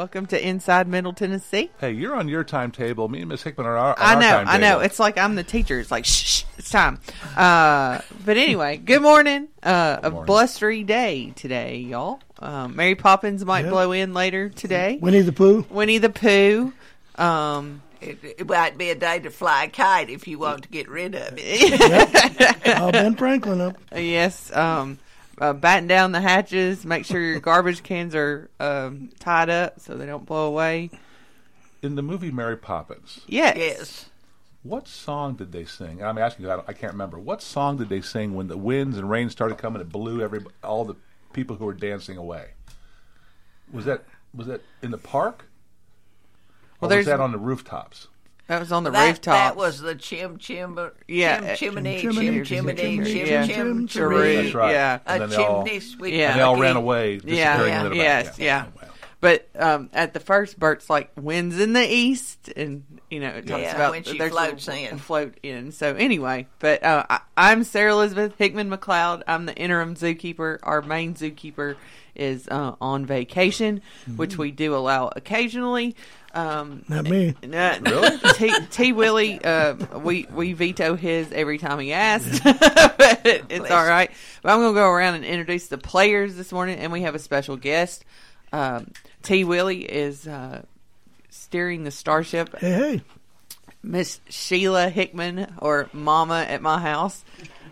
Welcome to Inside Middle Tennessee. Hey, you're on your timetable. Me and Miss Hickman are our, on I our know, I know. It's like I'm the teacher. It's like, shh, shh it's time. Uh, but anyway, good morning. Uh, a morning. blustery day today, y'all. Um, Mary Poppins might Yep. blow in later today. Winnie the Pooh. Winnie the Pooh. Um, It, it might be a day to fly a kite if you want to get rid of it. Oh, Ben Franklin up. yes. Um, uh, batten down the hatches. Make sure your garbage cans are um, tied up so they don't blow away. in the movie Mary Poppins. Yes. yes. What song did they sing? I'm asking you. I, don't, I can't remember. What song did they sing when the winds and rain started coming? It blew every all the people who were dancing away. Was that was that in the park? Well, or there's- was that on the rooftops? That was on the That, rooftop. that was the chim chim Yeah, chim chimney chim- chim chimney, chimney chim- chim yeah. chim chim That's right. Yeah. a And then they all, chimney sweet Yeah. they all ran away, disappearing yeah, yes, yeah. But um, at the first, Bert's like winds in the east, and you know it talks Yeah, about when she there's floats a, in. a float in. So anyway, but uh, I, I'm Sarah Elizabeth Hickman McCloud. I'm the interim zookeeper. Our main zookeeper is uh, on vacation, which we do allow occasionally. Um, Not me. uh, Really? T, T Willie, uh, we we veto his every time he asks, but it's all right. But I'm gonna go around and introduce the players this morning, and we have a special guest. Um, T Willie is uh, steering the starship. Hey, hey. Miss Sheila Hickman, or Mama at my house,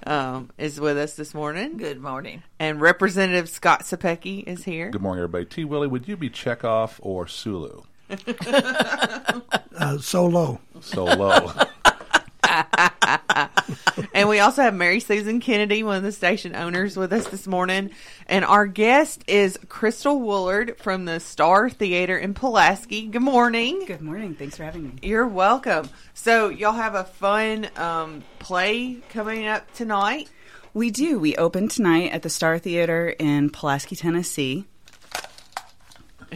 um, is with us this morning, Good morning. and Representative Scott Cepicky is here. Good morning, everybody. T. Willie, would you be Chekhov or Sulu? Uh, so low. And we also have Mary Susan Kennedy, one of the station owners, with us this morning. And our guest is Crystal Woolard from the Star Theater in Pulaski. Good morning. Good morning. Thanks for having me. You're welcome. So, y'all have a fun um, play coming up tonight. We do. We open tonight at the Star Theater in Pulaski, Tennessee.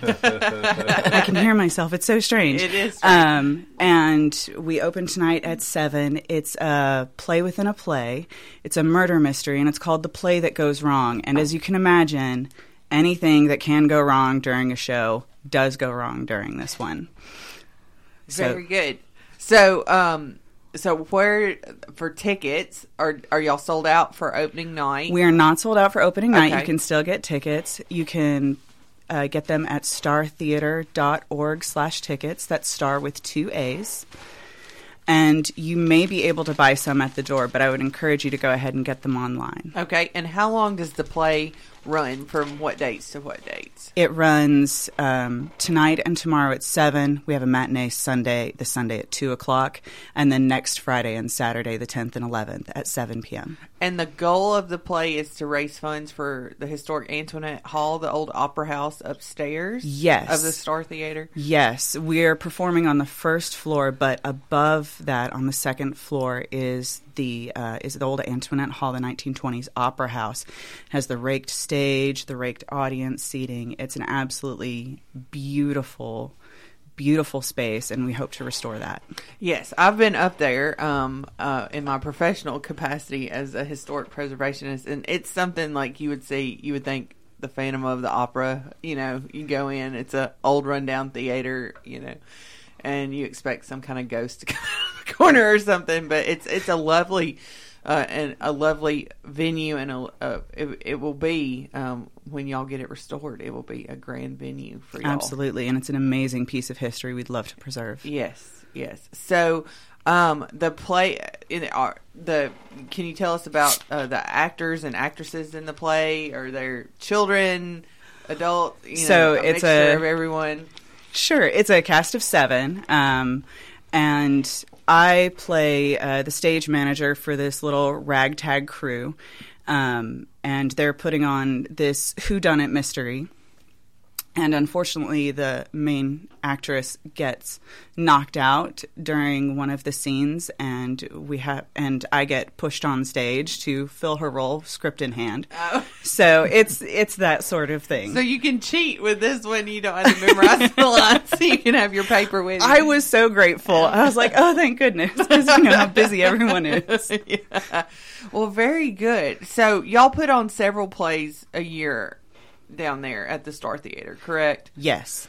I can hear myself. It's so strange. It is strange. Um, and we open tonight at 7. It's a play within a play. It's a murder mystery, and it's called The Play That Goes Wrong. And as you can imagine, anything that can go wrong during a show does go wrong during this one. So- Very good. So, um, so where for tickets are are y'all sold out for opening night? We are not sold out for opening night. Okay. You can still get tickets. You can uh, get them at startheater.org slash tickets. That's star with two A's. And you may be able to buy some at the door, but I would encourage you to go ahead and get them online. okay. And how long does the play run? From what dates to what dates? It runs um, tonight and tomorrow at 7. We have a matinee Sunday, the Sunday at 2 o'clock. And then next Friday and Saturday, the 10th and 11th at 7 p.m. And the goal of the play is to raise funds for the historic Antoinette Hall, the old opera house upstairs. Yes. Of the Star Theater. Yes, we're performing on the first floor, but above that, on the second floor, is the uh, is the old Antoinette Hall, the 1920s opera house. It has the raked stage, the raked audience seating. It's an absolutely beautiful, beautiful space, and we hope to restore that. Yes, I've been up there um, uh, in my professional capacity as a historic preservationist, and it's something like you would see. You would think the Phantom of the Opera. You know, you go in, it's a old rundown theater. You know, and you expect some kind of ghost to come out of the corner or something. But it's it's a lovely. Uh, and a lovely venue, and a, uh, it, it will be um, when y'all get it restored. It will be a grand venue for y'all. Absolutely, and it's an amazing piece of history we'd love to preserve. Yes, yes. So, um, the play in are the. Can you tell us about uh, the actors and actresses in the play? Are there children, adult? You know, So a it's a- of everyone. Sure, it's a cast of seven, um, and I play uh, the stage manager for this little ragtag crew, um, and they're putting on this whodunit mystery. And unfortunately, the main actress gets knocked out during one of the scenes, and we have, and I get pushed on stage to fill her role, script in hand. Oh. So it's it's that sort of thing. So you can cheat with this one. You don't have to memorize the lines. So you can have your paper with you. I was so grateful. I was like, oh, thank goodness, because you know how busy everyone is. yeah. Well, very good. So y'all put on several plays a year down there at the Star Theater, correct? Yes.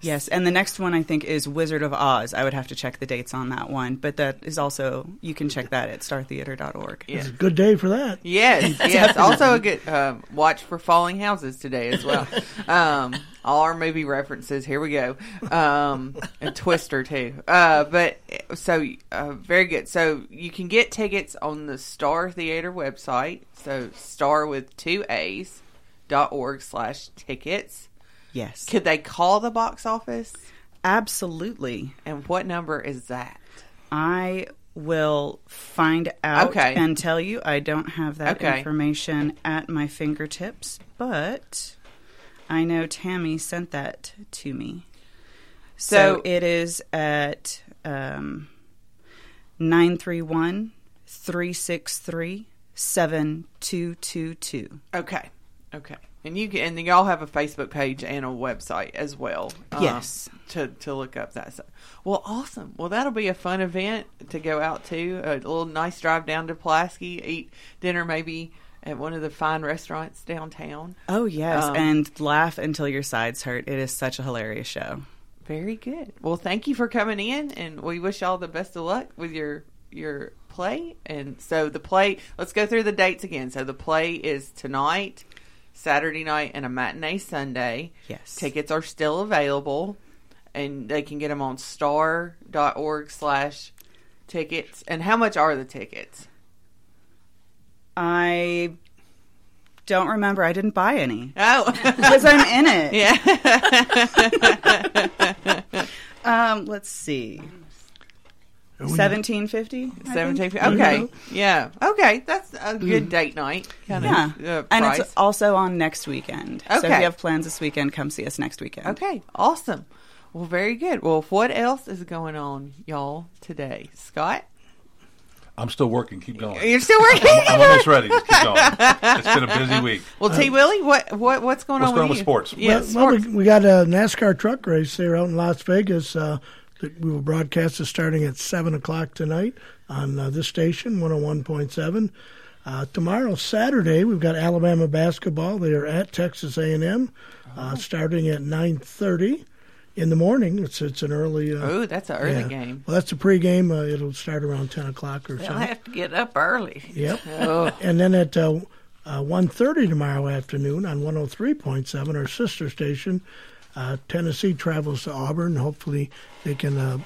Yes, and the next one I think is Wizard of Oz. I would have to check the dates on that one, but that is also you can check that at startheater.org. Yeah. It's a good day for that. Yes, yes. Also a good um, watch for falling houses today as well. Um, all our movie references. Here we go. Um, and Twister too. Uh, but so uh, very good. So you can get tickets on the Star Theater website. So star with two A's dot org slash tickets. Yes, Could they call the box office? absolutely. And what number is that? I will find out Okay. and tell you. I don't have that Okay. information at my fingertips, but I know Tammy sent that to me. So, So- it is at um, 931 363 7222. Okay. Okay. And you can, and y'all have a Facebook page and a website as well. um, Yes. To to look up that stuff. Well, awesome. Well, that'll be a fun event to go out to. A little nice drive down to Pulaski, eat dinner maybe at one of the fine restaurants downtown. Oh, yes. Um, and laugh until your sides hurt. It is such a hilarious show. Very good. Well, thank you for coming in, and we wish y'all the best of luck with your your play. And so the play, let's go through the dates again. So the play is tonight, Saturday night, and a matinee Sunday. Yes. Tickets are still available, and they can get them on star.org slash tickets. And how much are the tickets? I don't remember. I didn't buy any Oh, because I'm in it. yeah. Um, let's see. Seventeen fifty. Seventeen. There you Okay. Yeah. Okay. That's a good date night kind Yeah, of uh, and price. it's also on next weekend. So if you have plans this weekend, come see us next weekend. Okay, awesome. Well, very good. Well, what else is going on, y'all, today? Scott, I'm still working. Keep going. you're still working. I'm almost ready. Just keep going. It's been a busy week. well, T. Willie, what what what's going What's on going on with with you? sports? Yeah, well, well, we, we got a NASCAR truck race there out in Las Vegas. Uh, that we will broadcast it starting at 7 o'clock tonight on uh, this station, 101.7. Uh, tomorrow, Saturday, we've got Alabama basketball. They are at Texas A&M, uh, starting at 9.30 in the morning. It's, it's an early... Uh, oh, that's an early yeah. game. Well, that's a pregame. Uh, it'll start around 10 o'clock or They'll so. have to get up early. Yep. Oh, And then at uh, uh, 1.30 tomorrow afternoon on 103.7, our sister station, uh, Tennessee travels to Auburn. Hopefully they can uh,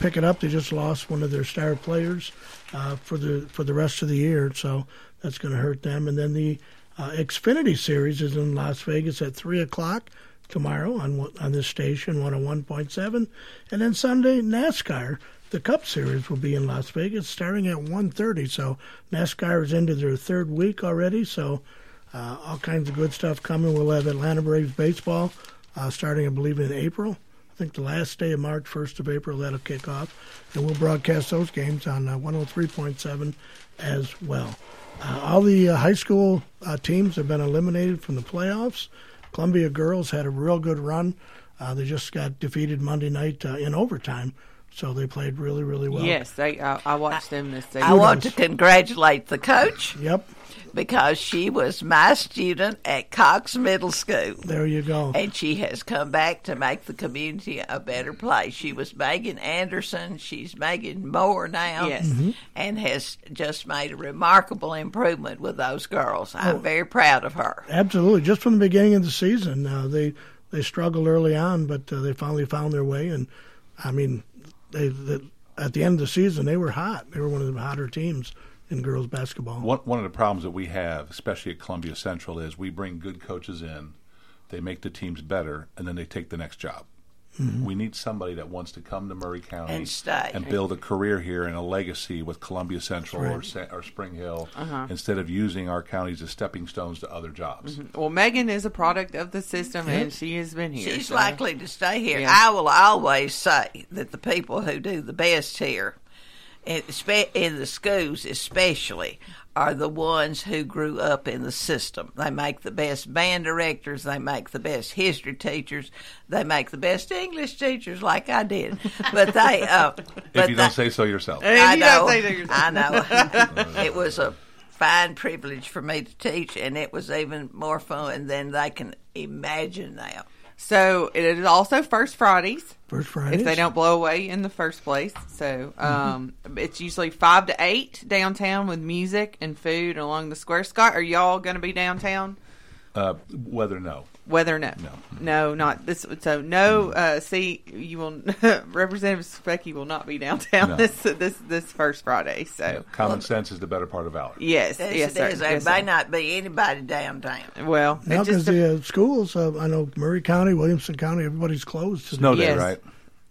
pick it up. They just lost one of their star players uh, for the for the rest of the year, so that's going to hurt them. And then the uh, Xfinity Series is in Las Vegas at 3 o'clock tomorrow on on this station, 101.7. And then Sunday, NASCAR. The Cup Series will be in Las Vegas starting at 1.30. So NASCAR is into their third week already. So uh, all kinds of good stuff coming. We'll have Atlanta Braves baseball uh, starting, I believe, in April. I think the last day of March, 1st of April, that'll kick off. And we'll broadcast those games on uh, 103.7 as well. Uh, all the uh, high school teams have been eliminated from the playoffs. Columbia girls had a real good run. They just got defeated Monday night in overtime, so they played really, really well. yes, they, I, I watched them this season. I want to congratulate the coach Yep. because she was my student at Cox Middle School. There you go. And she has come back to make the community a better place. She was Megan Anderson. She's Megan Moore now. Yes. Mm-hmm. And has just made a remarkable improvement with those girls. I'm Oh. very proud of her. Absolutely. Just from the beginning of the season, uh, they they struggled early on, but uh, they finally found their way. And I mean, they, they at the end of the season they were hot. They were one of the hotter teams in girls basketball. One, one of the problems that we have, especially at Columbia Central, is we bring good coaches in, they make the teams better, and then they take the next job. Mm-hmm. We need somebody that wants to come to Maury County And stay. and build a career here and a legacy with Columbia Central or, Sa- or Spring Hill uh-huh. instead of using our counties as stepping stones to other jobs. Mm-hmm. Well, Megan is a product of the system, and she has been here. She's so- likely to stay here. Yeah. I will always say that the people who do the best here, in the schools especially, are the ones who grew up in the system. They make the best band directors. They make the best history teachers. They make the best English teachers, like I did. But they, uh, but If you don't say so yourself. If I you know. don't say that yourself. I know. it was a fine privilege for me to teach, and it was even more fun than they can imagine now. So it is also First Fridays First Fridays. if they don't blow away in the first place. So um, it's usually five to eight downtown with music and food along the square. Scott, are y'all going to be downtown? Uh, weather, no. Weather, no, No. no, not this. So no. Uh, see, you will Representative Cepicky will not be downtown No. this this this first Friday. So Common sense is the better part of valor. yes, Yes, yes, it sir. is. There yes, may sir. not be anybody downtown. Well, Now, it just because the uh, schools, uh, I know Maury County, Williamson County, everybody's closed. today. Snow day, Yes. right?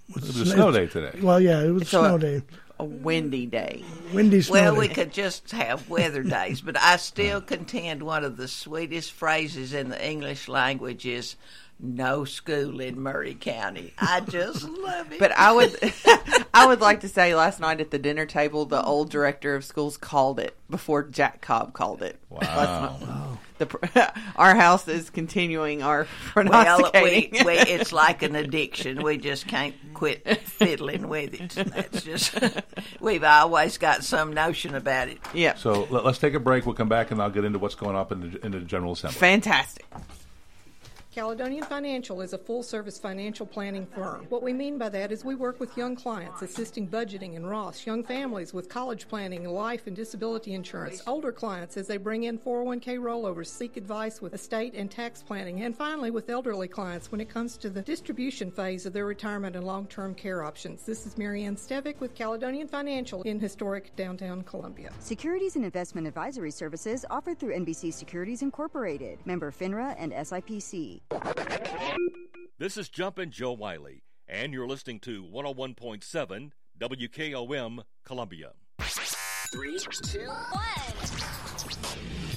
It It was a snow day today. Well, yeah, it was It's a- snow day. A windy day. Windy Well, we could just have weather days, but I still contend one of the sweetest phrases in the English language is "no school in Maury County." I just love it. But I would, I would like to say, last night at the dinner table, the old director of schools called it before Jack Cobb called it. Wow. Oh. The, our house is continuing our well, we, pronosticating. we, it's like an addiction. We just can't quit fiddling with it. That's just we've always got some notion about it. yeah, So let, us take a break. We'll come back and I'll get into what's going on in the, in the General Assembly. fantastic. Caledonian Financial is a full service financial planning firm. What we mean by that is we work with young clients assisting budgeting and Ross, young families with college planning, life and disability insurance, older clients as they bring in 401k rollovers, seek advice with estate and tax planning, and finally with elderly clients when it comes to the distribution phase of their retirement and long term care options. This is Marianne Stevick with Caledonian Financial in historic downtown Columbia. Securities and investment advisory services offered through NBC Securities Incorporated, member FINRA and SIPC. This is Jumpin' Joe Wiley, and you're listening to 101.7 WKOM Columbia. Three, two, one.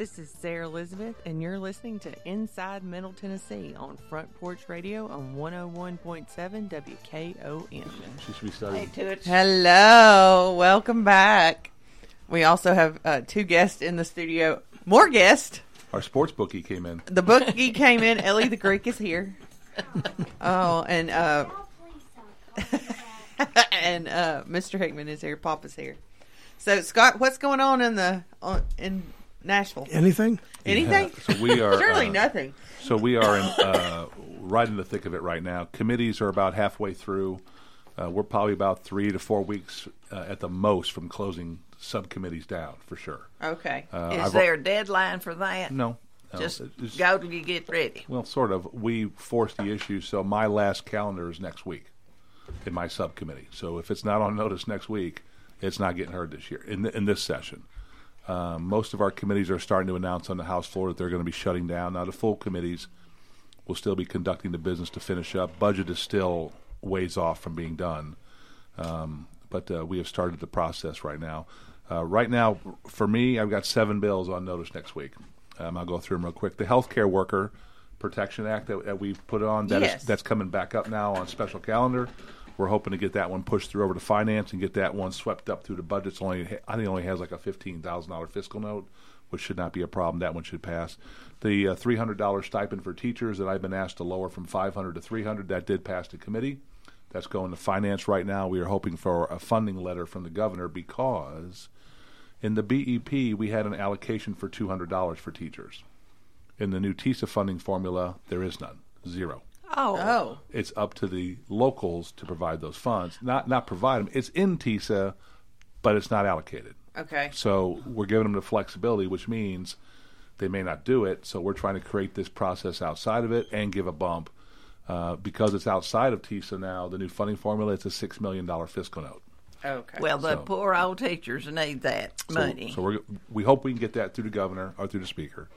This is Sarah Elizabeth, and you're listening to Inside Middle Tennessee on Front Porch Radio on 101.7 WKOM. She should be studying. Hello, welcome back. We also have uh, two guests in the studio. More guests. Our sports bookie came in. The bookie came in. Ellie the Greek is here. Oh, and uh, and uh, Mr. Hickman is here. Papa's here. So Scott, what's going on in the on, in Nashville? Anything? Anything? Yeah, so we are surely uh, nothing. So we are in, uh, right in the thick of it right now. Committees are about halfway through. Uh, we're probably about three to four weeks uh, at the most from closing subcommittees down for sure. Okay. Uh, Is I've- there a deadline for that? No. no, Just it's- go till you get ready. Well, sort of. We forced the issue, so my last calendar is next week in my subcommittee. So if it's not on notice next week, it's not getting heard this year in th- in this session. Um, most of our committees are starting to announce on the House floor that they're going to be shutting down. Now, the full committees will still be conducting the business to finish up. Budget is still ways off from being done, um, but uh, we have started the process right now. Uh, right now, for me, I've got seven bills on notice next week. Um, I'll go through them real quick. The Healthcare Worker Protection Act that, that we've put on that is- Yes. that's coming back up now on special calendar. We're hoping to get that one pushed through over to finance and get that one swept up through the budget. It's only I think it only has like a fifteen thousand dollar fiscal note, which should not be a problem. That one should pass. The uh, three hundred dollar stipend for teachers that I've been asked to lower from five hundred to three hundred that did pass the committee. That's going to finance right now. We are hoping for a funding letter from the governor because in the BEP we had an allocation for two hundred dollars for teachers. In the new TISA funding formula, there is none, zero. Oh. Oh. It's up to the locals to provide those funds. Not not provide them. It's in TISA, but it's not allocated. Okay. So we're giving them the flexibility, which means they may not do it. So we're trying to create this process outside of it and give a bump. Uh, because it's outside of TISA now, the new funding formula, it's a $6 million fiscal note. Okay. Well, the So- poor old teachers need that So- money. So, we're, we hope we can get that through the governor or through the speaker.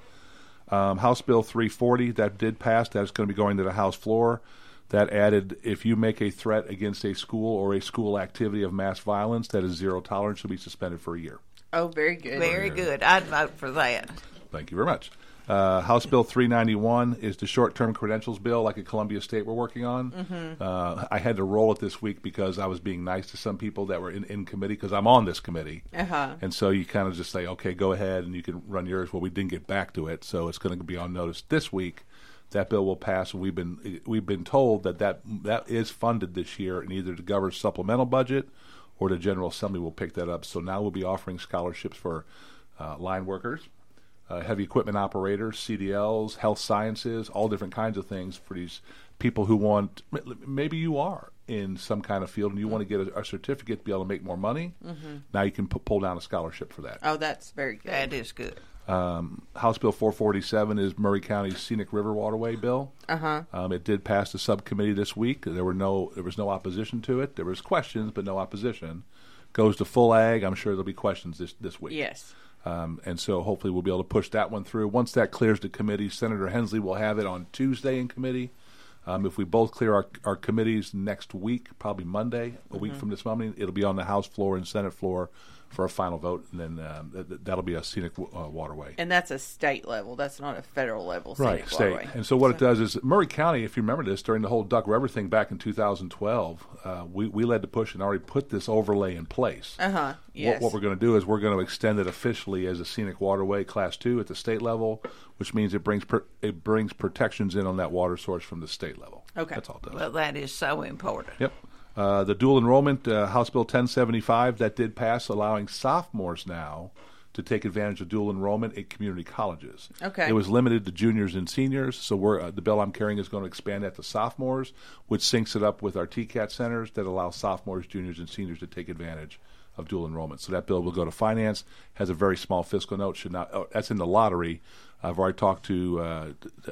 Um, House Bill 340 that did pass. That's going to be going to the House floor. That added, if you make a threat against a school or a school activity of mass violence, that is zero tolerance, should be suspended for a year. Oh, very good. Very good. I'd vote for that. Thank you very much. Uh, House Bill 391 is the short-term credentials bill, like at Columbia State we're working on. Mhm. Uh, I had to roll it this week because I was being nice to some people that were in, in committee because I'm on this committee. Uh-huh. And so you kind of just say, okay, go ahead and you can run yours. Well, we didn't get back to it, so it's going to be on notice this week. That bill will pass, and we've been we've been told that that, that is funded this year in either the governor's supplemental budget or the General Assembly will pick that up. So now we'll be offering scholarships for uh, line workers, uh, heavy equipment operators, CDLs, health sciences, all different kinds of things for these people who want. Maybe you are in some kind of field and you want to get a, a certificate to be able to make more money. Mhm. Now you can pu- pull down a scholarship for that. Oh, that's very good. That is good. Um, House Bill 447 is Maury County's Scenic River Waterway bill. Uh-huh. Um, it did pass the subcommittee this week. There were no there was no opposition to it. There was questions, but no opposition. Goes to full ag. I'm sure there'll be questions this this week. Yes. Um, and so hopefully we'll be able to push that one through. Once that clears the committee, Senator Hensley will have it on Tuesday in committee. Um, if we both clear our, our committees next week, probably Monday, a week Mhm. from this moment, it'll be on the House floor and Senate floor for a final vote, and then um, th- th- that'll be a scenic uh, waterway. And that's a state level. That's not a federal level. Right, state. waterway. And so what it does is Maury County, if you remember this, during the whole Duck River thing back in 2012, uh, we, we led the push and already put this overlay in place. Uh-huh, yes. What, what we're going to do is we're going to extend it officially as a scenic waterway class two at the state level, which means it brings per, it brings protections in on that water source from the state level. Okay. That's all it does. Well, that is so important. Yep. Uh, the dual enrollment, uh, House Bill 1075, that did pass, allowing sophomores now to take advantage of dual enrollment at community colleges. Okay. It was limited to juniors and seniors, so we're, uh, the bill I'm carrying is going to expand that to sophomores, which syncs it up with our TCAT centers that allow sophomores, juniors, and seniors to take advantage of dual enrollment. So that bill will go to finance. Has a very small fiscal note. Should not. Oh, that's in the lottery. I've already talked to uh, t-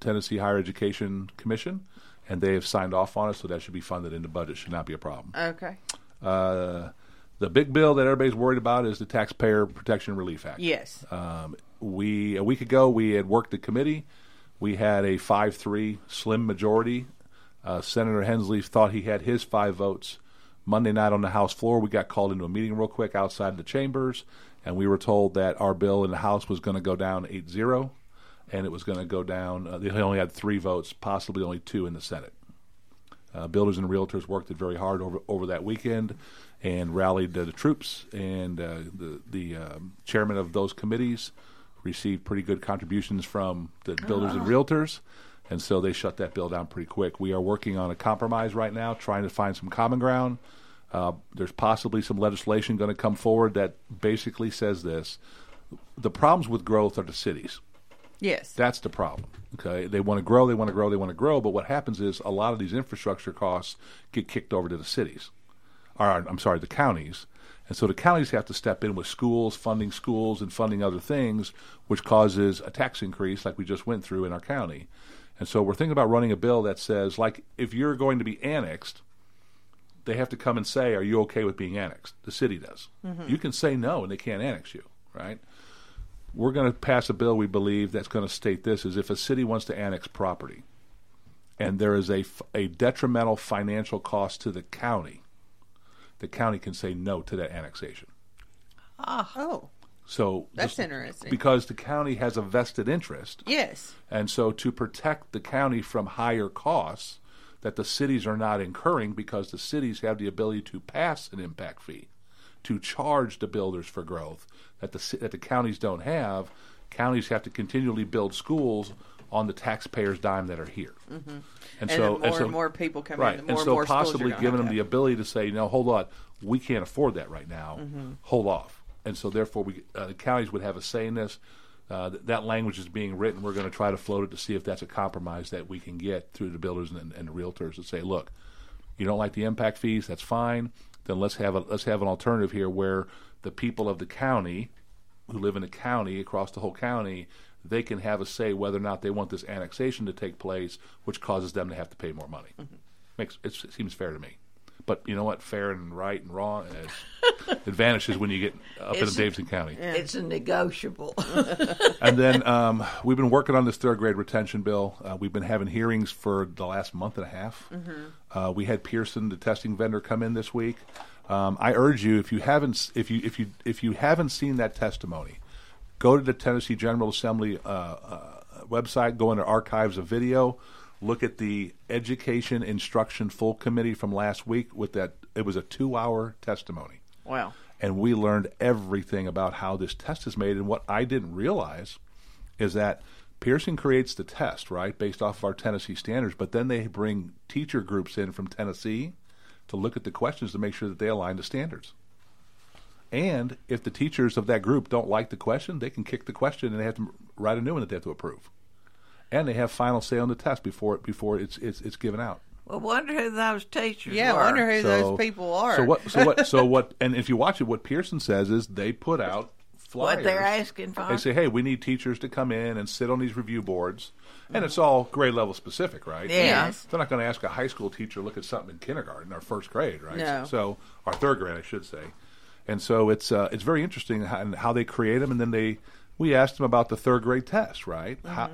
Tennessee Higher Education Commission, and they have signed off on it. So that should be funded in the budget. Should not be a problem. Okay. Uh, the big bill that everybody's worried about is the Taxpayer Protection Relief Act. Yes. Um, we a week ago we had worked the committee. We had a five-three slim majority. Uh, Senator Hensley thought he had his five votes, Monday night on the House floor, we got called into a meeting real quick outside the chambers, and we were told that our bill in the House was going to go down 8 0, and it was going to go down. Uh, they only had three votes, possibly only two in the Senate. Uh, builders and realtors worked it very hard over over that weekend and rallied uh, the troops. And uh, the the um, chairman of those committees received pretty good contributions from the builders and Oh. realtors, and so they shut that bill down pretty quick. We are working on a compromise right now, trying to find some common ground. Uh, there's possibly some legislation going to come forward that basically says this: the problems with growth are the cities. Yes. That's the problem. Okay, they want to grow, they want to grow, they want to grow, but what happens is a lot of these infrastructure costs get kicked over to the cities, or I'm sorry, the counties, and so the counties have to step in with schools, funding schools, and funding other things, which causes a tax increase, like we just went through in our county. And so we're thinking about running a bill that says, like, if you're going to be annexed, they have to come and say, "Are you okay with being annexed?" The city does. Mhm. You can say no, and they can't annex you, right? We're going to pass a bill we believe that's going to state this: is if a city wants to annex property, and there is a, a detrimental financial cost to the county, the county can say no to that annexation. Ah. Oh. So That's just- interesting. because the county has a vested interest. Yes. And so to protect the county from higher costs that the cities are not incurring because the cities have the ability to pass an impact fee to charge the builders for growth that the that the counties don't have, counties have to continually build schools on the taxpayers' dime that are here. Mhm. And, And so more so, and more people come in, right, the and more and so more possibly giving them the ability to say, no, hold on, we can't afford that right now. Mhm. Hold off. And so therefore, we uh, the counties would have a say in this. Uh, th- that language is being written. We're going to try to float it to see if that's a compromise that we can get through the builders and, and the realtors to say, look, you don't like the impact fees, that's fine. Then let's have a let's have an alternative here where the people of the county who live in the county across the whole county they can have a say whether or not they want this annexation to take place, which causes them to have to pay more money. Mm-hmm. Makes it seems fair to me. But you know what? Fair and right and wrong, it, eh, it vanishes when you get up in It's- Davidson County. It's a negotiable. and then um, we've been working on this third grade retention bill. Uh, we've been having hearings for the last month and a half. Mhm. Uh, we had Pearson, the testing vendor, come in this week. Um, I urge you, if you haven't, if you if you if you haven't seen that testimony, go to the Tennessee General Assembly uh, uh, website, go into archives of video, look at the Education Instruction Full Committee from last week. With that, it was a two-hour testimony Wow. and we learned everything about how this test is made. And what I didn't realize is that Pearson creates the test, right, based off of our Tennessee standards, but then they bring teacher groups in from Tennessee to look at the questions to make sure that they align to standards. And if the teachers of that group don't like the question, they can kick the question and they have to write a new one that they have to approve. And they have final say on the test before it before it's it's, it's given out. Well, wonder who those teachers Yeah, I were. wonder who those people are. So what? So what? So what? And if you watch it, what Pearson says is they put out flyers. What they're asking for? They say, "Hey, we need teachers to come in and sit on these review boards," and it's all grade level specific, right? Yes. They're not going to ask a high school teacher to look at something in kindergarten or first grade, right? No. So, or third grade, I should say. And so it's uh, it's very interesting how, and how they create them, and then they we asked them about the third grade test, right? How,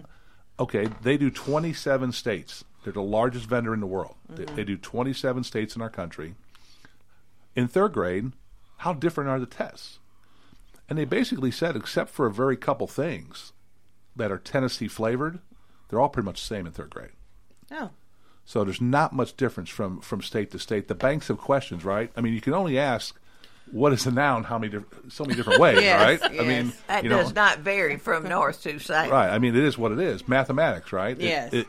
okay, they do 27 states. They're the largest vendor in the world. They, Mhm. they do 27 states in our country. In third grade, how different are the tests? And they basically said, except for a very couple things that are Tennessee flavored, they're all pretty much the same in third grade. Oh. So there's not much difference from, from state to state. The banks of questions, right? I mean, you can only ask, what is a noun? How many different, so many different ways, Yes, right? I mean, that you know, does not vary from north to south. right? I mean, it is what it is. Mathematics, right? It- Yes. it-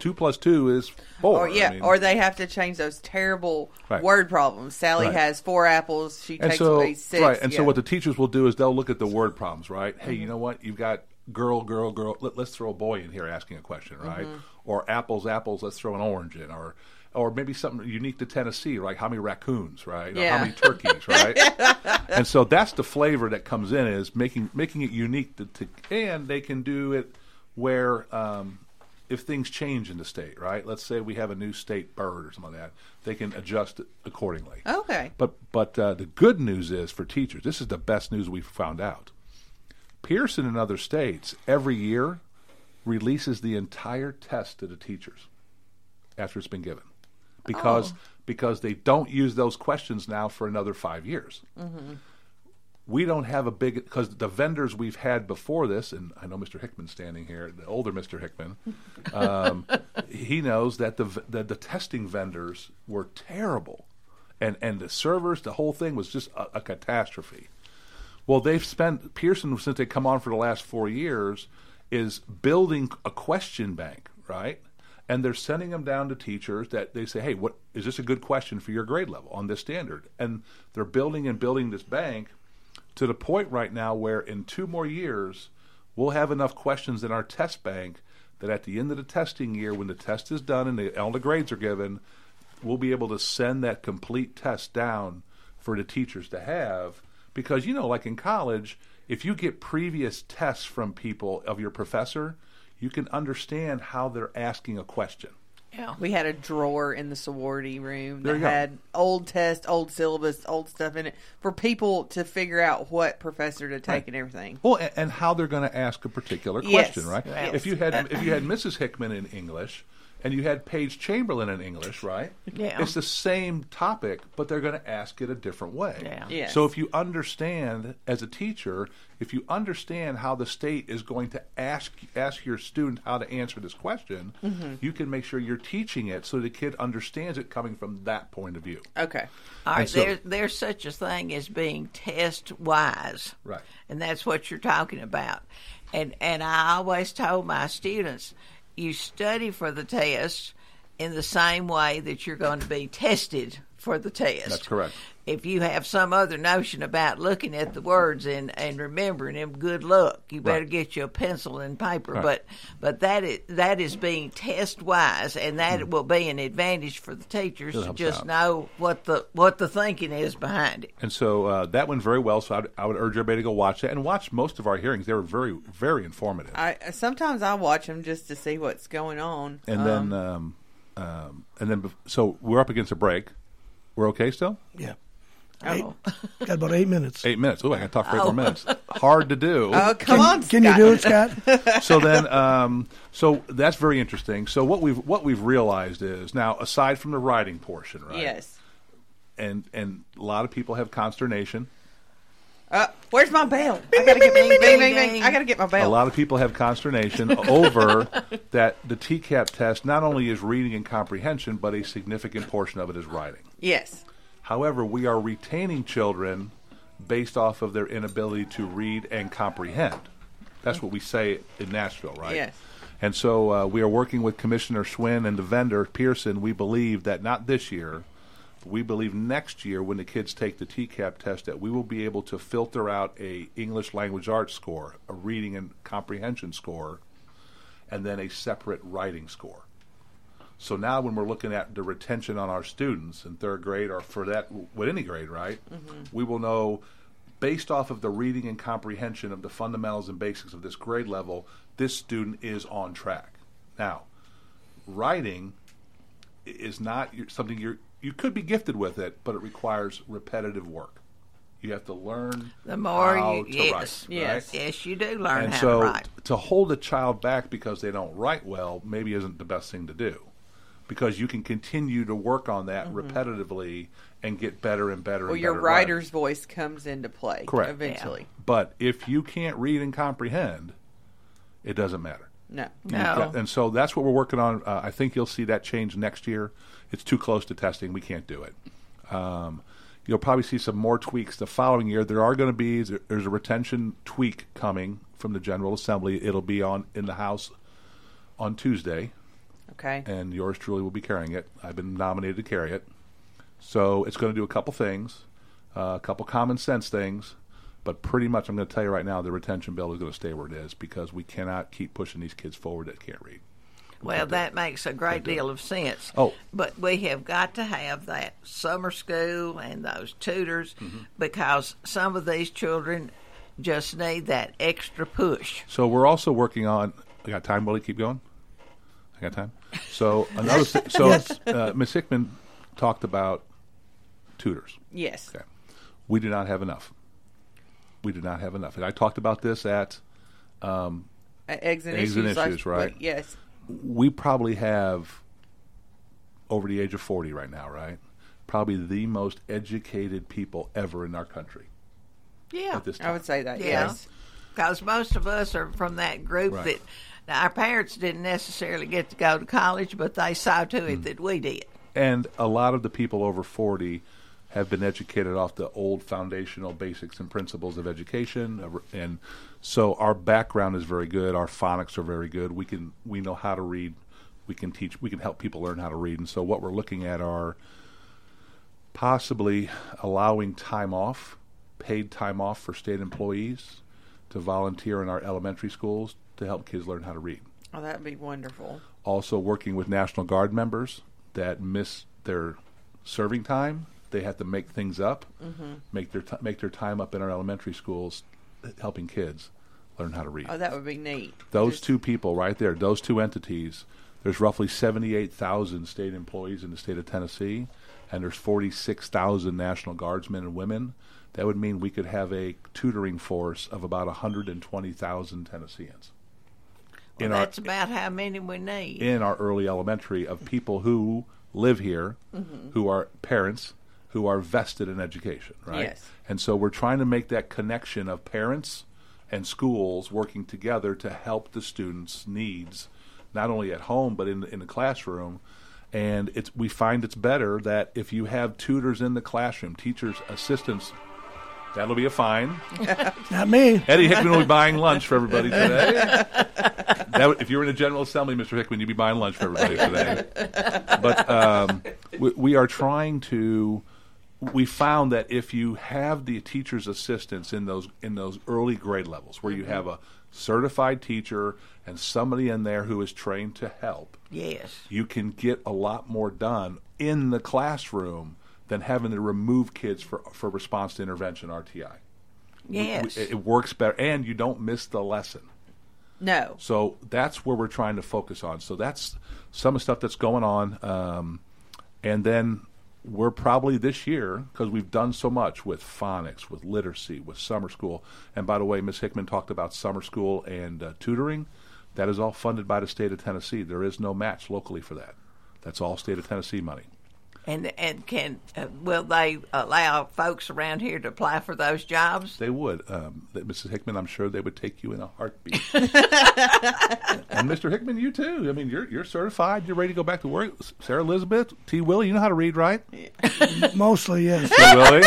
two plus two is four. Or yeah, I mean, or they have to change those terrible Right. word problems. Sally Right. has four apples. She and takes so away six. right and so what the teachers will do is they'll look at the word problems right hey Mm-hmm. you know what you've got girl girl girl Let, let's throw a boy in here asking a question right Mhm. or apples apples let's throw an orange in or or maybe something unique to Tennessee, like how many raccoons, right? Or Yeah. how many turkeys, right? and so that's the flavor that comes in is making making it unique to, to and they can do it where um, if things change in the state, right? Let's say we have a new state bird or something like that, they can adjust it accordingly. Okay. But but uh, the good news is for teachers, this is the best news we've found out. Pearson and other states every year releases the entire test to the teachers after it's been given. because Oh. because they don't use those questions now for another five years. Mm-hmm. We don't have a big because the vendors we've had before this, and I know Mr. Hickman's standing here, the older Mr. Hickman. Um, he knows that the that the testing vendors were terrible, and and the servers, the whole thing was just a, a catastrophe. Well, they've spent Pearson since they come on for the last four years is building a question bank, right? And they're sending them down to teachers that they say, "Hey, what is this a good question for your grade level on this standard?" And they're building and building this bank to the point right now where in two more years we'll have enough questions in our test bank that at the end of the testing year, when the test is done and the, all the grades are given, we'll be able to send that complete test down for the teachers to have. Because, you know, like in college, if you get previous tests from people of your professor, you can understand how they're asking a question. Yeah. We had a drawer in the sorority room that had old tests, old syllabus, old stuff in it for people to figure out what professor to take Right. and everything. Well, a- and how they're going to ask a particular Yes. question, right? Yes. If you had if you had Mrs. Hickman in English and you had Paige Chamberlain in English, right? Yeah. It's the same topic, but they're going to ask it a different way. Yeah. Yes. So if you understand as a teacher, if you understand how the state is going to ask ask your student how to answer this question, Mhm. you can make sure you're teaching it so the kid understands it coming from that point of view. Okay. All right. And so- there, there's such a thing as being test wise. Right. And that's what you're talking about. And and I always told my students, you study for the test in the same way that you're going to be tested for the test. That's correct. If you have some other notion about looking at the words and, and remembering them, good luck. You better Right. get you a pencil and paper. Right. But but that is that is being test wise, and that will be an advantage for the teachers to just out. know what the what the thinking is behind it. And so uh, that went very well. So I'd, I would urge everybody to go watch that and watch most of our hearings. They were very, very informative. I sometimes I watch them just to see what's going on. And Um, then, um, um, and then, so we're up against a break. We're okay still? Yeah. Eight. Got about eight minutes. Eight minutes. Oh, I got to talk for eight Oh. more minutes. Hard to do. Oh, come Can- on, can you do it, Scott? so then, um, so that's very interesting. So what we've what we've realized is now, aside from the writing portion, right? Yes. And and a lot of people have consternation. Uh, where's my bell? I gotta get bing, bing, bing, bing. I gotta get my bail. A bell. lot of people have consternation over that the TCAP test not only is reading and comprehension, but a significant portion of it is writing. Yes. However, we are retaining children based off of their inability to read and comprehend. That's what we say in Nashville, right? Yes. And so uh, we are working with Commissioner Schwinn and the vendor Pearson. We believe that not this year, but we believe next year when the kids take the TCAP test that we will be able to filter out a English language arts score, a reading and comprehension score, and then a separate writing score. So now when we're looking at the retention on our students in third grade or for that with any grade, right? Mhm. We will know based off of the reading and comprehension of the fundamentals and basics of this grade level, this student is on track. Now, writing is not something you're you could be gifted with it, but it requires repetitive work. You have to learn The more how you to yes, write. yes, right? yes, you do learn and how so to write. to hold a child back because they don't write well maybe isn't the best thing to do because you can continue to work on that Mhm. repetitively and get better and better Well, and your better at writing. writer's voice comes into play. correct. Eventually. but if you can't read and comprehend it doesn't matter. No. You've and so that's what we're working on. Uh, i think you'll see that change next year. It's too close to testing. We can't do it. Um, you'll probably see some more tweaks the following year. There are going to be there's a retention tweak coming from the general assembly. It'll be on in the house on tuesday Okay. and yours truly will be carrying it. I've been nominated to carry it. So it's going to do a couple things, uh, a couple common sense things, but pretty much I'm going to tell you right now the retention bill is going to stay where it is because we cannot keep pushing these kids forward that can't read. Well, that makes a great deal of sense. Oh. But we have got to have that summer school and those tutors Mm-hmm. because some of these children just need that extra push. So we're also working on. I got time, Willie. Keep going. I got time. So another. th- so Yes. uh, Ms. Hickman talked about tutors. Yes. Okay. We do not have enough. We do not have enough. And I talked about this at um, eggs and Eggs issues. and last- Issues, right? Yes. We probably have over the age of 40 right now, right? Probably the most educated people ever in our country. Yeah, at this I would say that. Yeah. Yes. Because most of us are from that group Right. that now, our parents didn't necessarily get to go to college, but they saw to it hmm. that we did. And a lot of the people over 40 have been educated off the old foundational basics and principles of education and so our background is very good. Our phonics are very good. We can we know how to read. We can teach we can help people learn how to read. And so what we're looking at are possibly allowing time off paid time off for state employees to volunteer in our elementary schools to help kids learn how to read Oh, that'd be wonderful. also working with National Guard members that miss their serving time. They have to make things up, Mhm. make their t- make their time up in our elementary schools, helping kids learn how to read. Oh, that would be neat. those Just- two people right there, those two entities. There's roughly 78,000 state employees in the state of Tennessee, and there's 46,000 National Guardsmen and women. That would mean we could have a tutoring force of about 120,000 Tennesseans. Well, in our that's about how many we need. in our early elementary of people who live here, Mhm. who are parents, who are vested in education, right? Yes. And so we're trying to make that connection of parents and schools working together to help the students' needs, not only at home but in in the classroom. And it's we find it's better that if you have tutors in the classroom, teachers, assistants, that'll be a fine. Not me. Eddie Hickman will be buying lunch for everybody today. that, would- if you were in a General Assembly, Mr. Hickman, you'd be buying lunch for everybody today. But um, we, we are trying to. We found that if you have the teacher's assistance in those in those early grade levels, where you have a certified teacher and somebody in there who is trained to help, Yes. you can get a lot more done in the classroom than having to remove kids for for response to intervention RTI. Yes. it it works better, and you don't miss the lesson. No. So that's where we're trying to focus on. So that's some of the stuff that's going on, um, and then we're probably this year because we've done so much with phonics, with literacy, with summer school. And by the way, Miss Hickman talked about summer school and uh, tutoring. That is all funded by the state of Tennessee. There is no match locally for that. That's all state of Tennessee money. And and can uh, will they allow folks around here to apply for those jobs? They would, um, Mrs. Hickman. I'm sure they would take you in a heartbeat. and Mr. Hickman, you too. I mean, you're you're certified. You're ready to go back to work. Sarah Elizabeth, T. Willie, you know how to read, right? Mostly, yes. T. Willie,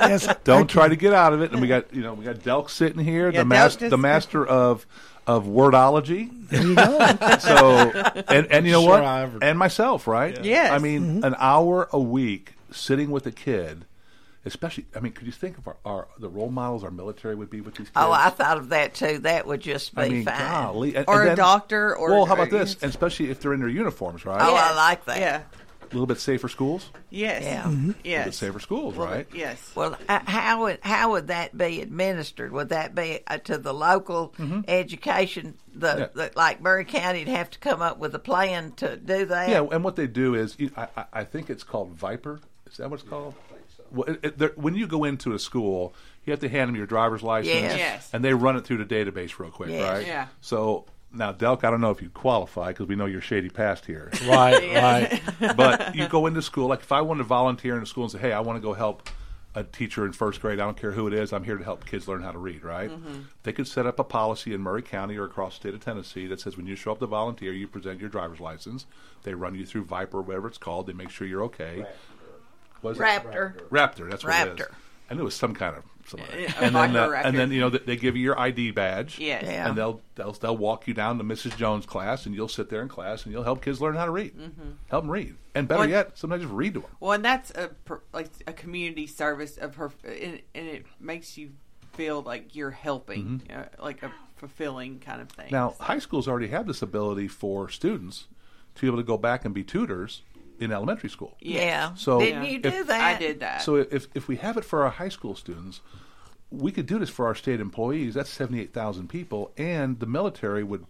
Yes, don't try to get out of it. And we got you know we got Delk sitting here, Yeah, the mas- Delk is- the master of of wordology. There you go. so and and you know Sure what? I ever- And myself, right? Yeah. Yes. I mean, Mm-hmm. an hour a week sitting with a kid. Especially, I mean, could you think of our, our the role models our military would be with these kids? Oh, I thought of that too. That would just be I mean, fine. golly. And- Or and a doctor, or- well, how about this? And especially if they're in their uniforms, right? Oh, I like that. Yeah. A little bit safer schools. Yes. Yeah. A little bit Yes. safer schools, Well, right? Yes. Well, h- how would how would that be administered? Would that be uh, to the local education? The, Mm-hmm. Yeah. the like Maury County'd have to come up with a plan to do that. Yeah, and what they do is, you- I, I- I think it's called Viper. Is that what it's called? Well, it, it, there- when you go into a school, you have to hand them your driver's license, Yes. Yes. and they run it through the database real quick, Yes. right? Yeah. So now, Delk, I don't know if you qualify because we know your shady past here. Right, right. but you go into school. Like if I wanted to volunteer in a school and say, "Hey, I want to go help a teacher in first grade. I don't care who it is. I'm here to help kids learn how to read." Right? Mm-hmm. They could set up a policy in Maury County or across the state of Tennessee that says when you show up to volunteer, you present your driver's license. They run you through Viper, or whatever it's called. They make sure you're okay. Was it? Raptor. Raptor. That's what it is. Raptor. I knew it was some kind of. Some, Yeah, and then, Viper uh, and then you know they, they give you your ID badge. Yes. Yeah. And they'll, they'll they'll walk you down to Mrs. Jones' class, and you'll sit there in class, and you'll help kids learn how to read. Help them read, and better Well- yet, sometimes just read to them. Well, and that's a like a community service of her, and, and it makes you feel like you're helping, uh, like a fulfilling kind of thing. Mm-hmm. Now, high schools already have this ability for students to be able to go back and be tutors in elementary school. Yeah. So Didn't you do if- that? I did that. So if if we have it for our high school students, we could do this for our state employees. That's seventy eight thousand people, and the military would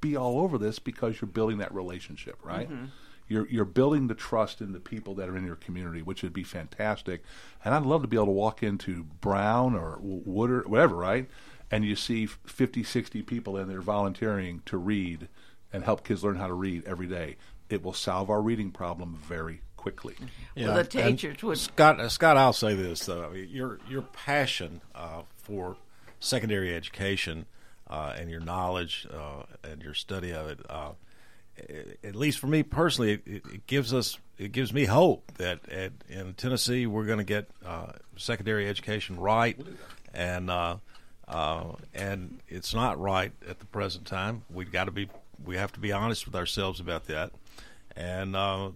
be all over this because you're building that relationship, right? Mm-hmm. You're you're building the trust in the people that are in your community, which would be fantastic. And I'd love to be able to walk into Brown or Wood or whatever, right? And you see 50, 60 people in there volunteering to read and help kids learn how to read every day. It will solve our reading problem very quickly. Well, the teachers and would- Scott. uh, Scott, I'll say this though: I mean, your your passion uh, for secondary education uh, and your knowledge uh, and your study of it, uh, at least for me personally, it, it gives us it gives me hope that at, in Tennessee we're going to get uh, secondary education right, and uh, uh, and it's not right at the present time. We've got to be we have to be honest with ourselves about that, and uh,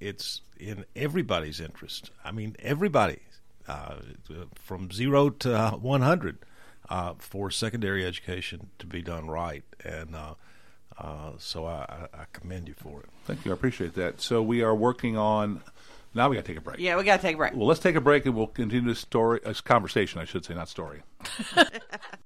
it's in everybody's interest. I mean, everybody, uh, from zero to one hundred, uh, for secondary education to be done right, and uh, uh, so I, I I commend you for it. Thank you. I appreciate that. So we are working on. Now we got to take a break. Yeah, we got to take a break. Well, let's take a break and we'll continue this story, uh, conversation, I should say, not story.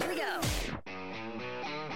Here we go.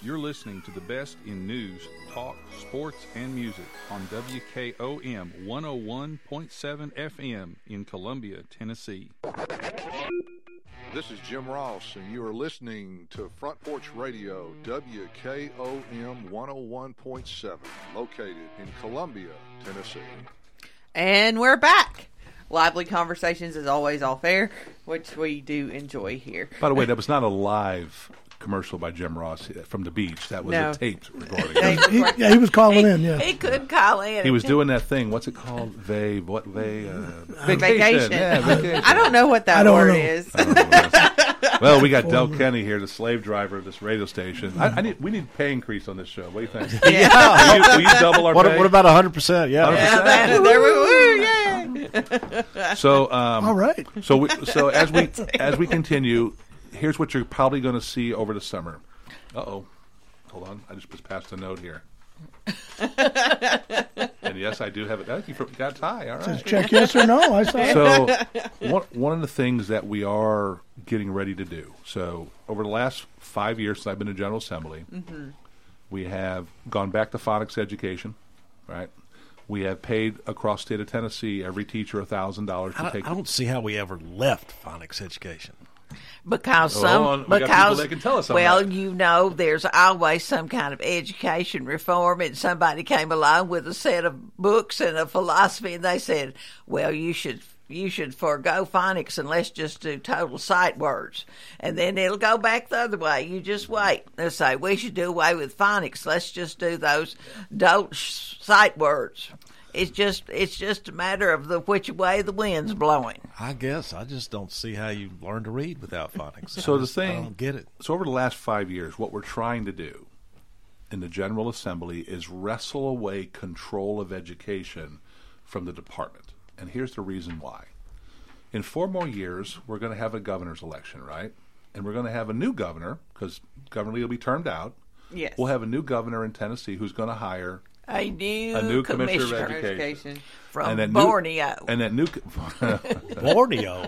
You're listening to the best in news, talk, sports, and music on WKOM 101.7 FM in Columbia, Tennessee. This is Jim Ross, and you are listening to Front Porch Radio, WKOM 101.7, located in Columbia, Tennessee. And we're back. Lively conversations as always all fair, which we do enjoy here. By the way, that was not a live commercial by Jim Ross from the beach. That was No. a taped recording. He- yeah, he was calling in. Yeah, He could call in. He was doing that thing. What's it called? They what they uh, Vacation. Yeah, vacation. I don't know what that I don't word know. is. Well, we got Del Kenny here, the slave driver of this radio station. I, I need we need pay increase on this show. What do you think? Yeah. will, you, will you double our What, pay? what about 100%? Yeah. 100%. Yeah, that, there we woo, yay. So, um, All right. So, we, so as we as we continue, here's what you're probably going to see over the summer. Uh oh, hold on, I just passed a note here. and yes, I do have it. Oh, you got a tie. All right. Says check yes or no. I saw. So, one, one of the things that we are getting ready to do. So, over the last five years since I've been in General Assembly, Mhm. we have gone back to phonics education, right? We have paid across state of Tennessee every teacher a thousand dollars to don't, take. I don't see how we ever left phonics education. Because some on. We because that can tell us well, that. you know, there's always some kind of education reform, and somebody came along with a set of books and a philosophy, and they said, "Well, you should." You should forego phonics and let's just do total sight words. And then it'll go back the other way. You just wait. They'll say, we should do away with phonics. Let's just do those sh- sight words. It's just it's just a matter of the which way the wind's blowing. I guess I just don't see how you learn to read without phonics. So I the just- I don't get it. So over the last five years, what we're trying to do in the General Assembly is wrestle away control of education from the department. And here's the reason why. In four more years, we're going to have a governor's election, right? And we're going to have a new governor because Governor Lee will be termed out. Yes. We'll have a new governor in Tennessee who's going to hire A new, a new commissioner, commissioner of education, from And that new- Borneo. and that new Borneo.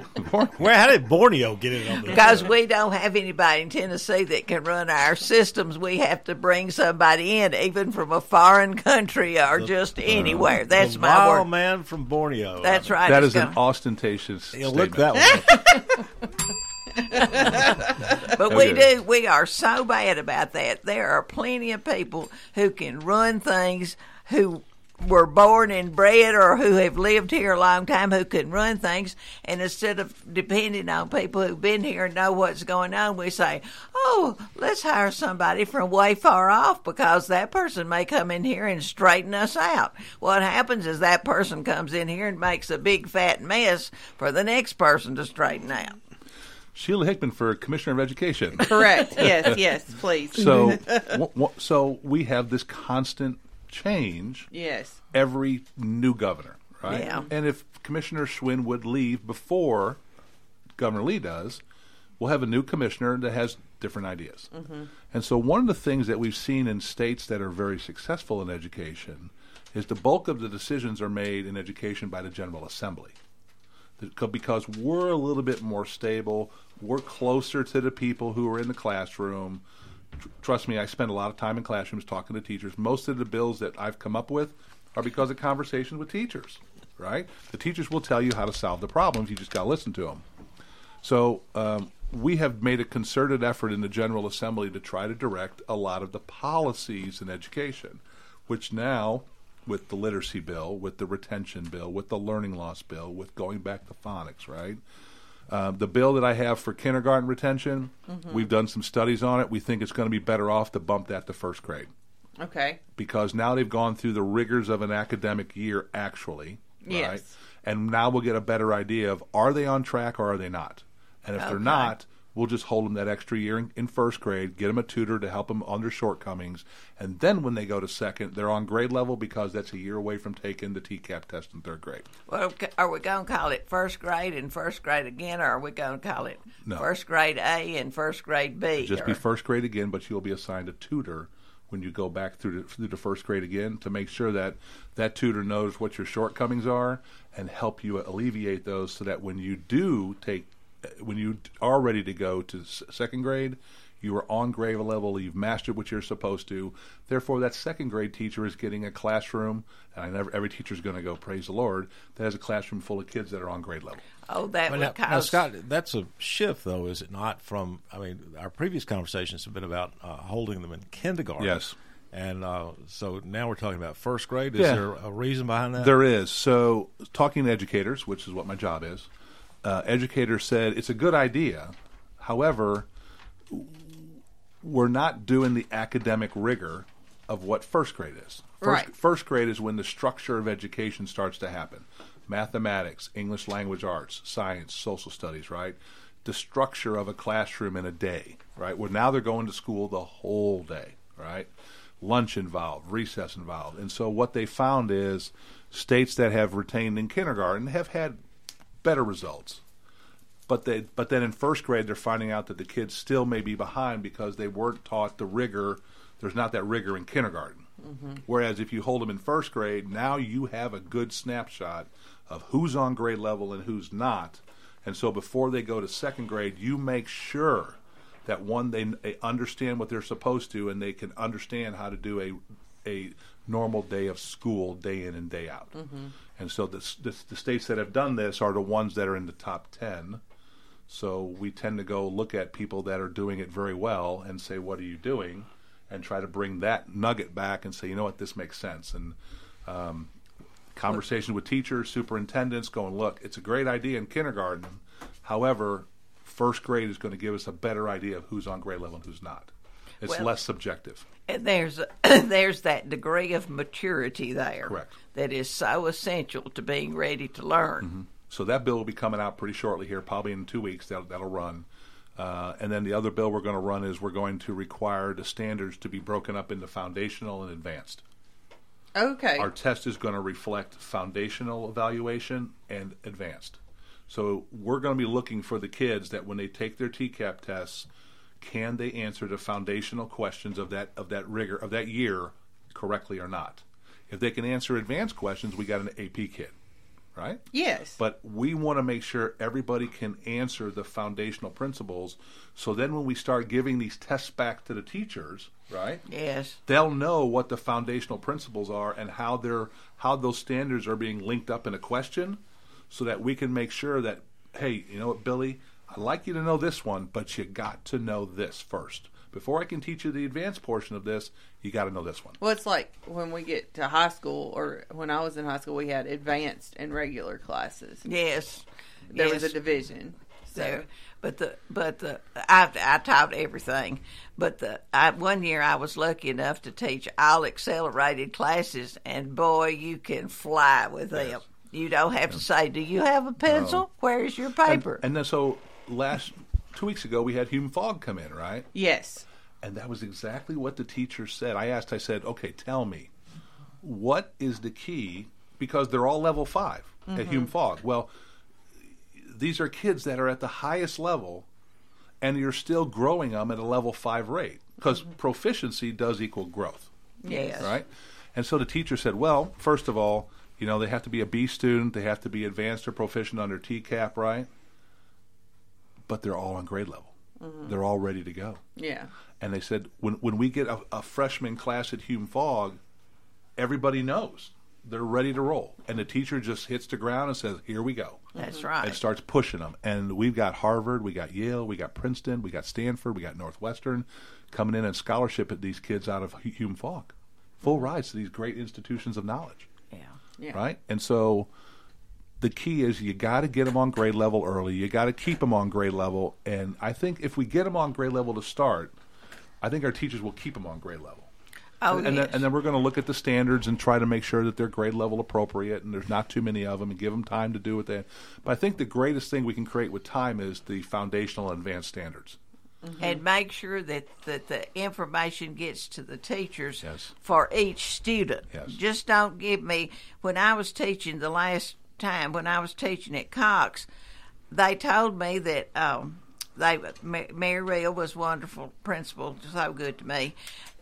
Where? How did Borneo get it on the Because we don't have anybody in Tennessee that can run our systems, we have to bring somebody in, even from a foreign country or just uh, anywhere. That's the my wild word. man from Borneo. That's right. That it's is an ostentatious. Yeah, look statement. that way. but we do. We are so bad about that. There are plenty of people who can run things who were born and bred or who have lived here a long time who can run things and instead of depending on people who've been here and know what's going on we say oh let's hire somebody from way far off because that person may come in here and straighten us out what happens is that person comes in here and makes a big fat mess for the next person to straighten out Sheila Hickman for Commissioner of Education. Correct. Yes, yes, please. So, w- w- so we have this constant change. Yes. Every new governor, right? Yeah. And if Commissioner Schwinn would leave before Governor Lee does, we'll have a new commissioner that has different ideas. Mhm. And so, one of the things that we've seen in states that are very successful in education is the bulk of the decisions are made in education by the General Assembly. Because we're a little bit more stable, we're closer to the people who are in the classroom. Tr- Trust me, I spend a lot of time in classrooms talking to teachers. Most of the bills that I've come up with are because of conversations with teachers, right? The teachers will tell you how to solve the problems, you just got to listen to them. So um, we have made a concerted effort in the General Assembly to try to direct a lot of the policies in education, which now, with the literacy bill, with the retention bill, with the learning loss bill, with going back to phonics, right? Um, the bill that I have for kindergarten retention, Mhm. we've done some studies on it. We think it's going to be better off to bump that to first grade Okay. because now they've gone through the rigors of an academic year actually right Yes. and now we'll get a better idea of are they on track or are they not and if they're not we'll just hold them that extra year in, in first grade get them a tutor to help them under shortcomings and then when they go to second they're on grade level because that's a year away from taking the tcap test in third grade Well, are we going to call it first grade and first grade again, or are we going to call it No. first grade A and first grade B? just be first grade again, but you'll be assigned a tutor when you go back through the, through the first grade again to make sure that that tutor knows what your shortcomings are and help you alleviate those so that when you do take when you are ready to go to second grade you are on grade level you've mastered what you're supposed to therefore that second grade teacher is getting a classroom and I never, every teacher is going to go praise the lord that has a classroom full of kids that are on grade level Oh, that But would now, cause. now, Scott, that's a shift, though, is it not? From I mean, our previous conversations have been about uh, holding them in kindergarten. Yes. and uh, so now we're talking about first grade. Is Yeah. there a reason behind that? There is. So, talking to educators, which is what my job is, uh, educators said it's a good idea. However, we're not doing the academic rigor of what first grade is. First, Right. first grade is when the structure of education starts to happen mathematics, English language arts, science, social studies, right? The structure of a classroom in a day, right? Well, now they're going to school the whole day, right? Lunch involved, recess involved. And so what they found is states that have retained in kindergarten have had better results. But they but then in first grade they're finding out that the kids still may be behind because they weren't taught the rigor. There's not that rigor in kindergarten. Mhm. Whereas if you hold them in first grade, now you have a good snapshot of who's on grade level and who's not. And so before they go to second grade, you make sure that one they, they understand what they're supposed to and they can understand how to do a a normal day of school day in and day out. Mhm. And so the the states that have done this are the ones that are in the top 10. So we tend to go look at people that are doing it very well and say, "What are you doing?" and try to bring that nugget back and say, "You know what, this makes sense." And um, conversation with teachers, superintendents, going, "Look, it's a great idea in kindergarten. However, first grade is going to give us a better idea of who's on grade level and who's not. It's Well- less subjective." And there's there's that degree of maturity there Correct. that is so essential to being ready to learn. So that bill will be coming out pretty shortly here, probably in two weeks. That'll, that'll run. Uh, and then the other bill we're going to run is we're going to require the standards to be broken up into foundational and advanced. Okay. Our test is going to reflect foundational evaluation and advanced. So we're going to be looking for the kids that when they take their TCAP tests, can they answer the foundational questions of that of that rigor of that year correctly or not? If they can answer advanced questions, we got an AP kid, right? Yes. But we want to make sure everybody can answer the foundational principles. So then when we start giving these tests back to the teachers, right? Yes. They'll know what the foundational principles are and how they're how those standards are being linked up in a question so that we can make sure that hey, you know what, Billy, I'd like you to know this one, but you got to know this first. Before I can teach you the advanced portion of this, you got to know this one. Well, it's like when we get to high school, or when I was in high school, we had advanced and regular classes. Yes. There was a division. So, there. But the but the I I taught everything. But the I, one year I was lucky enough to teach all accelerated classes, and boy, you can fly with them. You don't have to say, "Do you have a pencil? No. Where's your And, paper?" and then so last two weeks ago we had Hume-Fogg come in, right? Yes. And that was exactly what the teacher said. I asked, I said, okay, tell me, what is the key? Because they're all level 5 at Mhm. Hume-Fogg. Well, these are kids that are at the highest level, and you're still growing them at a level five rate because proficiency does equal growth. Yes. Right? And so the teacher said, well, first of all, you know, they have to be a B student, they have to be advanced or proficient under TCAP, right? But they're all on grade level. Mhm. They're all ready to go. Yeah. And they said when when we get a, a freshman class at Hume-Fogg, everybody knows they're ready to roll, and the teacher just hits the ground and says, "Here we go." That's right. And starts pushing them. And we've got Harvard, we got Yale, we got Princeton, we got Stanford, we got Northwestern coming in and scholarship at these kids out of Hu- Hume-Fogg, full rides to these great institutions of knowledge. Yeah. Yeah. Right. And so the key is you got to get them on grade level early. You got to keep them on grade level. And I think if we get them on grade level to start, I think our teachers will keep them on grade level. Oh, and, then, yes. and then we're going to look at the standards and try to make sure that they're grade level appropriate and there's not too many of them and give them time to do what they. But I think the greatest thing we can create with time is the foundational and advanced standards. Mm-hmm. and make sure that, that the information gets to the teachers Yes. for each student. Yes. Just don't give me when I was teaching the last time when I was teaching at Cox, they told me that um, they Ma- Mary Real was wonderful principal, so good to me,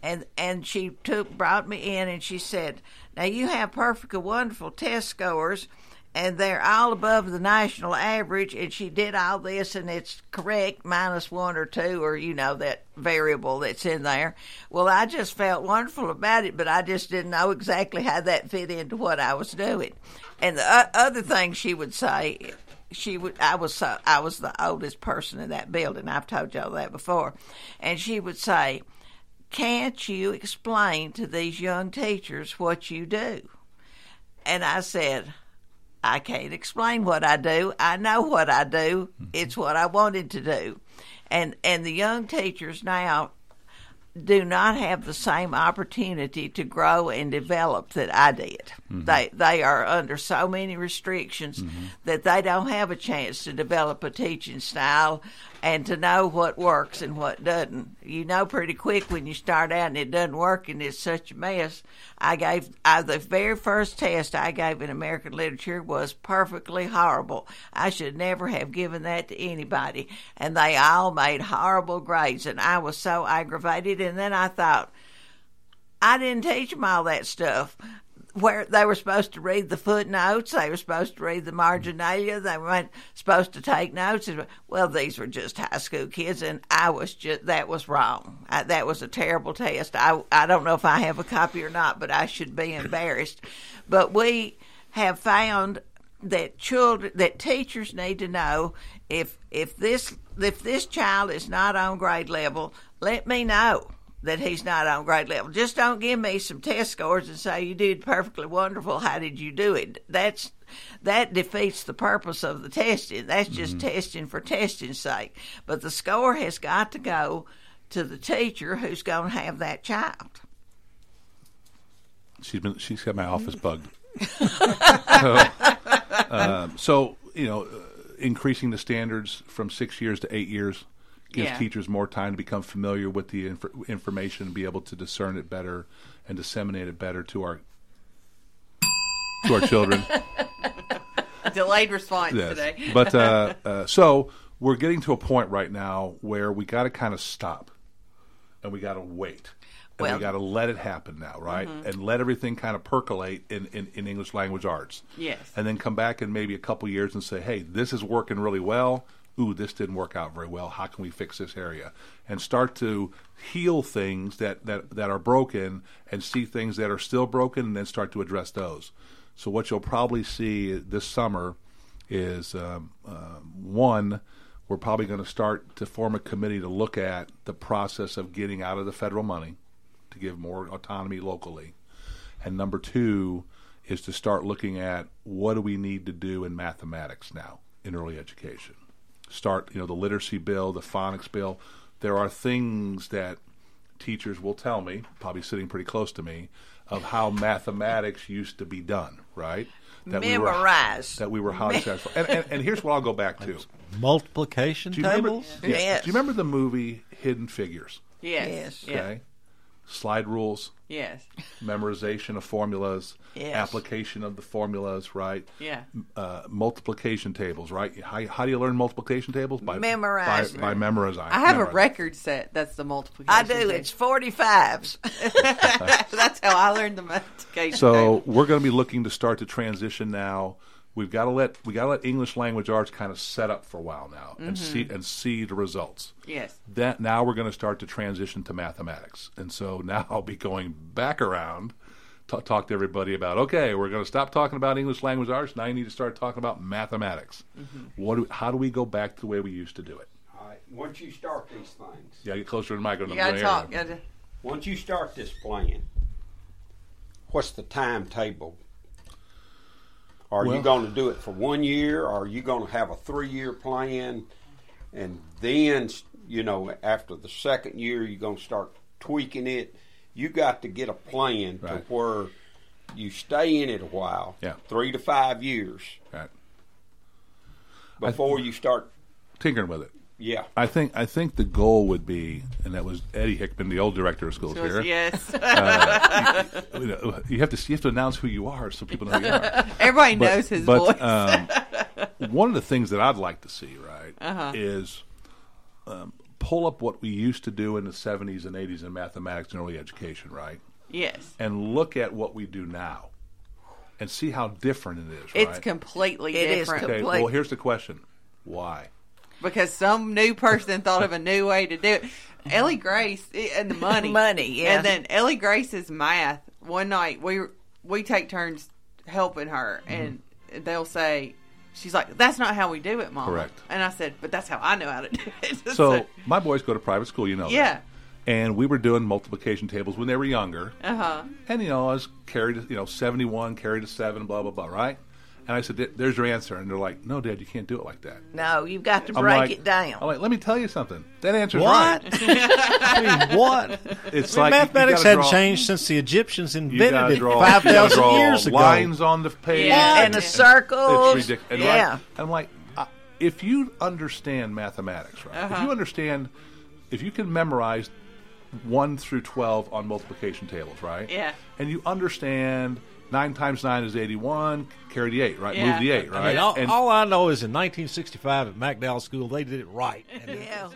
and and she took brought me in and she said, "Now you have perfectly wonderful test scores." And they're all above the national average and she did all this and it's correct minus one or two or you know that variable that's in there. Well i just felt wonderful about it but i just didn't know exactly how that fit into what i was doing. And the other thing she would say she would i was so i was the oldest person in that building. I've told y'all that before. And she would say can't you explain to these young teachers what you do? And i said I can't explain what I do. I know what I do. It's what I wanted to do. And and the young teachers now do not have the same opportunity to grow and develop that I did. Mhm. They they are under so many restrictions that they don't have a chance to develop a teaching style and to know what works and what doesn't. You know pretty quick when you start out and it doesn't work and it's such a mess. I gave I, the very first test I gave in American literature was perfectly horrible. I should never have given that to anybody, and they all made horrible grades, and I was so aggravated. And then I thought. I didn't teach them all that stuff. Where they were supposed to read the footnotes, they were supposed to read the marginalia, they weren't supposed to take notes. Well, these were just high school kids, and I was just that was wrong. I, that was a terrible test. I I don't know if I have a copy or not, but I should be embarrassed. But we have found that children that teachers need to know if if this if this child is not on grade level, let me know that he's not on grade level. Just don't give me some test scores and say you did perfectly wonderful. How did you do it? That's that defeats the purpose of the testing. That's just Mm-hmm. testing for testing's sake. But the score has got to go to the teacher who's going to have that child. She's been she's got my office bugged. so, um, so you know, uh, increasing the standards from six years to eight years gives Yeah. teachers more time to become familiar with the inf- information and be able to discern it better and disseminate it better to our to our children. Delayed response Yes. today. but uh, uh, so we're getting to a point right now where we got to kind of stop and we got to wait. And Well- we got to let it happen now, right? Mhm. And let everything kind of percolate in, in, in English language arts. Yes. And then come back in maybe a couple years and say, hey, this is working really well. Ooh, this didn't work out very well. How can we fix this area? And start to heal things that, that, that are broken and see things that are still broken and then start to address those. So, what you'll probably see this summer is um, uh, one, we're probably going to start to form a committee to look at the process of getting out of the federal money to give more autonomy locally. And number two is to start looking at what do we need to do in mathematics now in early education. Start, you know, the literacy bill, the phonics bill. There are things that teachers will tell me, probably sitting pretty close to me, of how mathematics used to be done, right? we were, that we were highly successful. And, and, and here's what I'll go back to. Multiplication Do you remember, tables? yeah. Do you remember the movie Hidden Figures? Yes. Yes. Yeah. Okay. Slide rules, Yes. memorization of formulas, Yes. application of the formulas, right? Yeah. Uh, multiplication tables, right? How, how do you learn multiplication tables? By Memorizing. By, by memorizing. I have a record set. That's the multiplication. I do. table. It's forty fives. That's how I learned the multiplication. So table. we're going to be looking to start to transition now. We've got to let we got to let English language arts kind of set up for a while now and Mhm. see and see the results. Yes. That now we're going to start to transition to mathematics, and so now I'll be going back around to talk to everybody about okay, we're going to stop talking about English language arts. Now you need to start talking about mathematics. Mm-hmm. What do, how do we go back to the way we used to do it? All right, once you start these things, Yeah, get closer to the microphone. You gotta talk. Gotta, once you start this plan, what's the timetable? Are you going to do it for one year? Or are you going to have a three-year plan, and then you know after the second year you're going to start tweaking it? You got to get a plan to where you stay in it a while, Yeah. three to five years, Right. before you start. Tinkering with it. Yeah. I think I think the goal would be, and that was Eddie Hickman, the old director of schools Schools, here. yes. Uh, you, you know, you have to you have to announce who you are so people know who you are. Everybody knows his but, voice. um, one of the things that I'd like to see, right, Uh-huh. is um, pull up what we used to do in the '70s and '80s in mathematics and early education, right, yes. and look at what we do now, and see how different it is. It's completely It is different. Okay. complete. Well, here's the question: Why? Because some new person thought of a new way to do it. Ellie Grace and the money, Money, yeah. And then Ellie Grace's math. One night we we take turns helping her, and they'll say, "She's like, that's not how we do it, Mom." Correct. And I said, "But that's how I know how to do it." So my boys go to private school, you know. that. Yeah. And we were doing multiplication tables when they were younger. uh huh. And you know, I was carried, you know, seventy-one carried to seven, blah blah blah, right? And I said, "There's your answer." And they're like, "No, Dad, you can't do it like that." No, you've got to I'm break like- it down. I'm like, "Let me tell you something. That answer's What? right." I mean, what? It's I mean, like you- you mathematics gotta hadn't changed since the Egyptians invented gotta it draw, five you gotta thousand draw years ago. Lines on the page, Yeah, and the circles. It's ridiculous. And Yeah. like- I'm like, uh, if you understand mathematics, right? If Uh-huh. you understand, if you can memorize one through twelve on multiplication tables, right? Yeah. And you understand nine times nine is eighty-one. Carry the eight, right? Yeah. Move the eight, right? I mean, all, and, all I know is in 1965 at McDowell School they did it right. And yeah.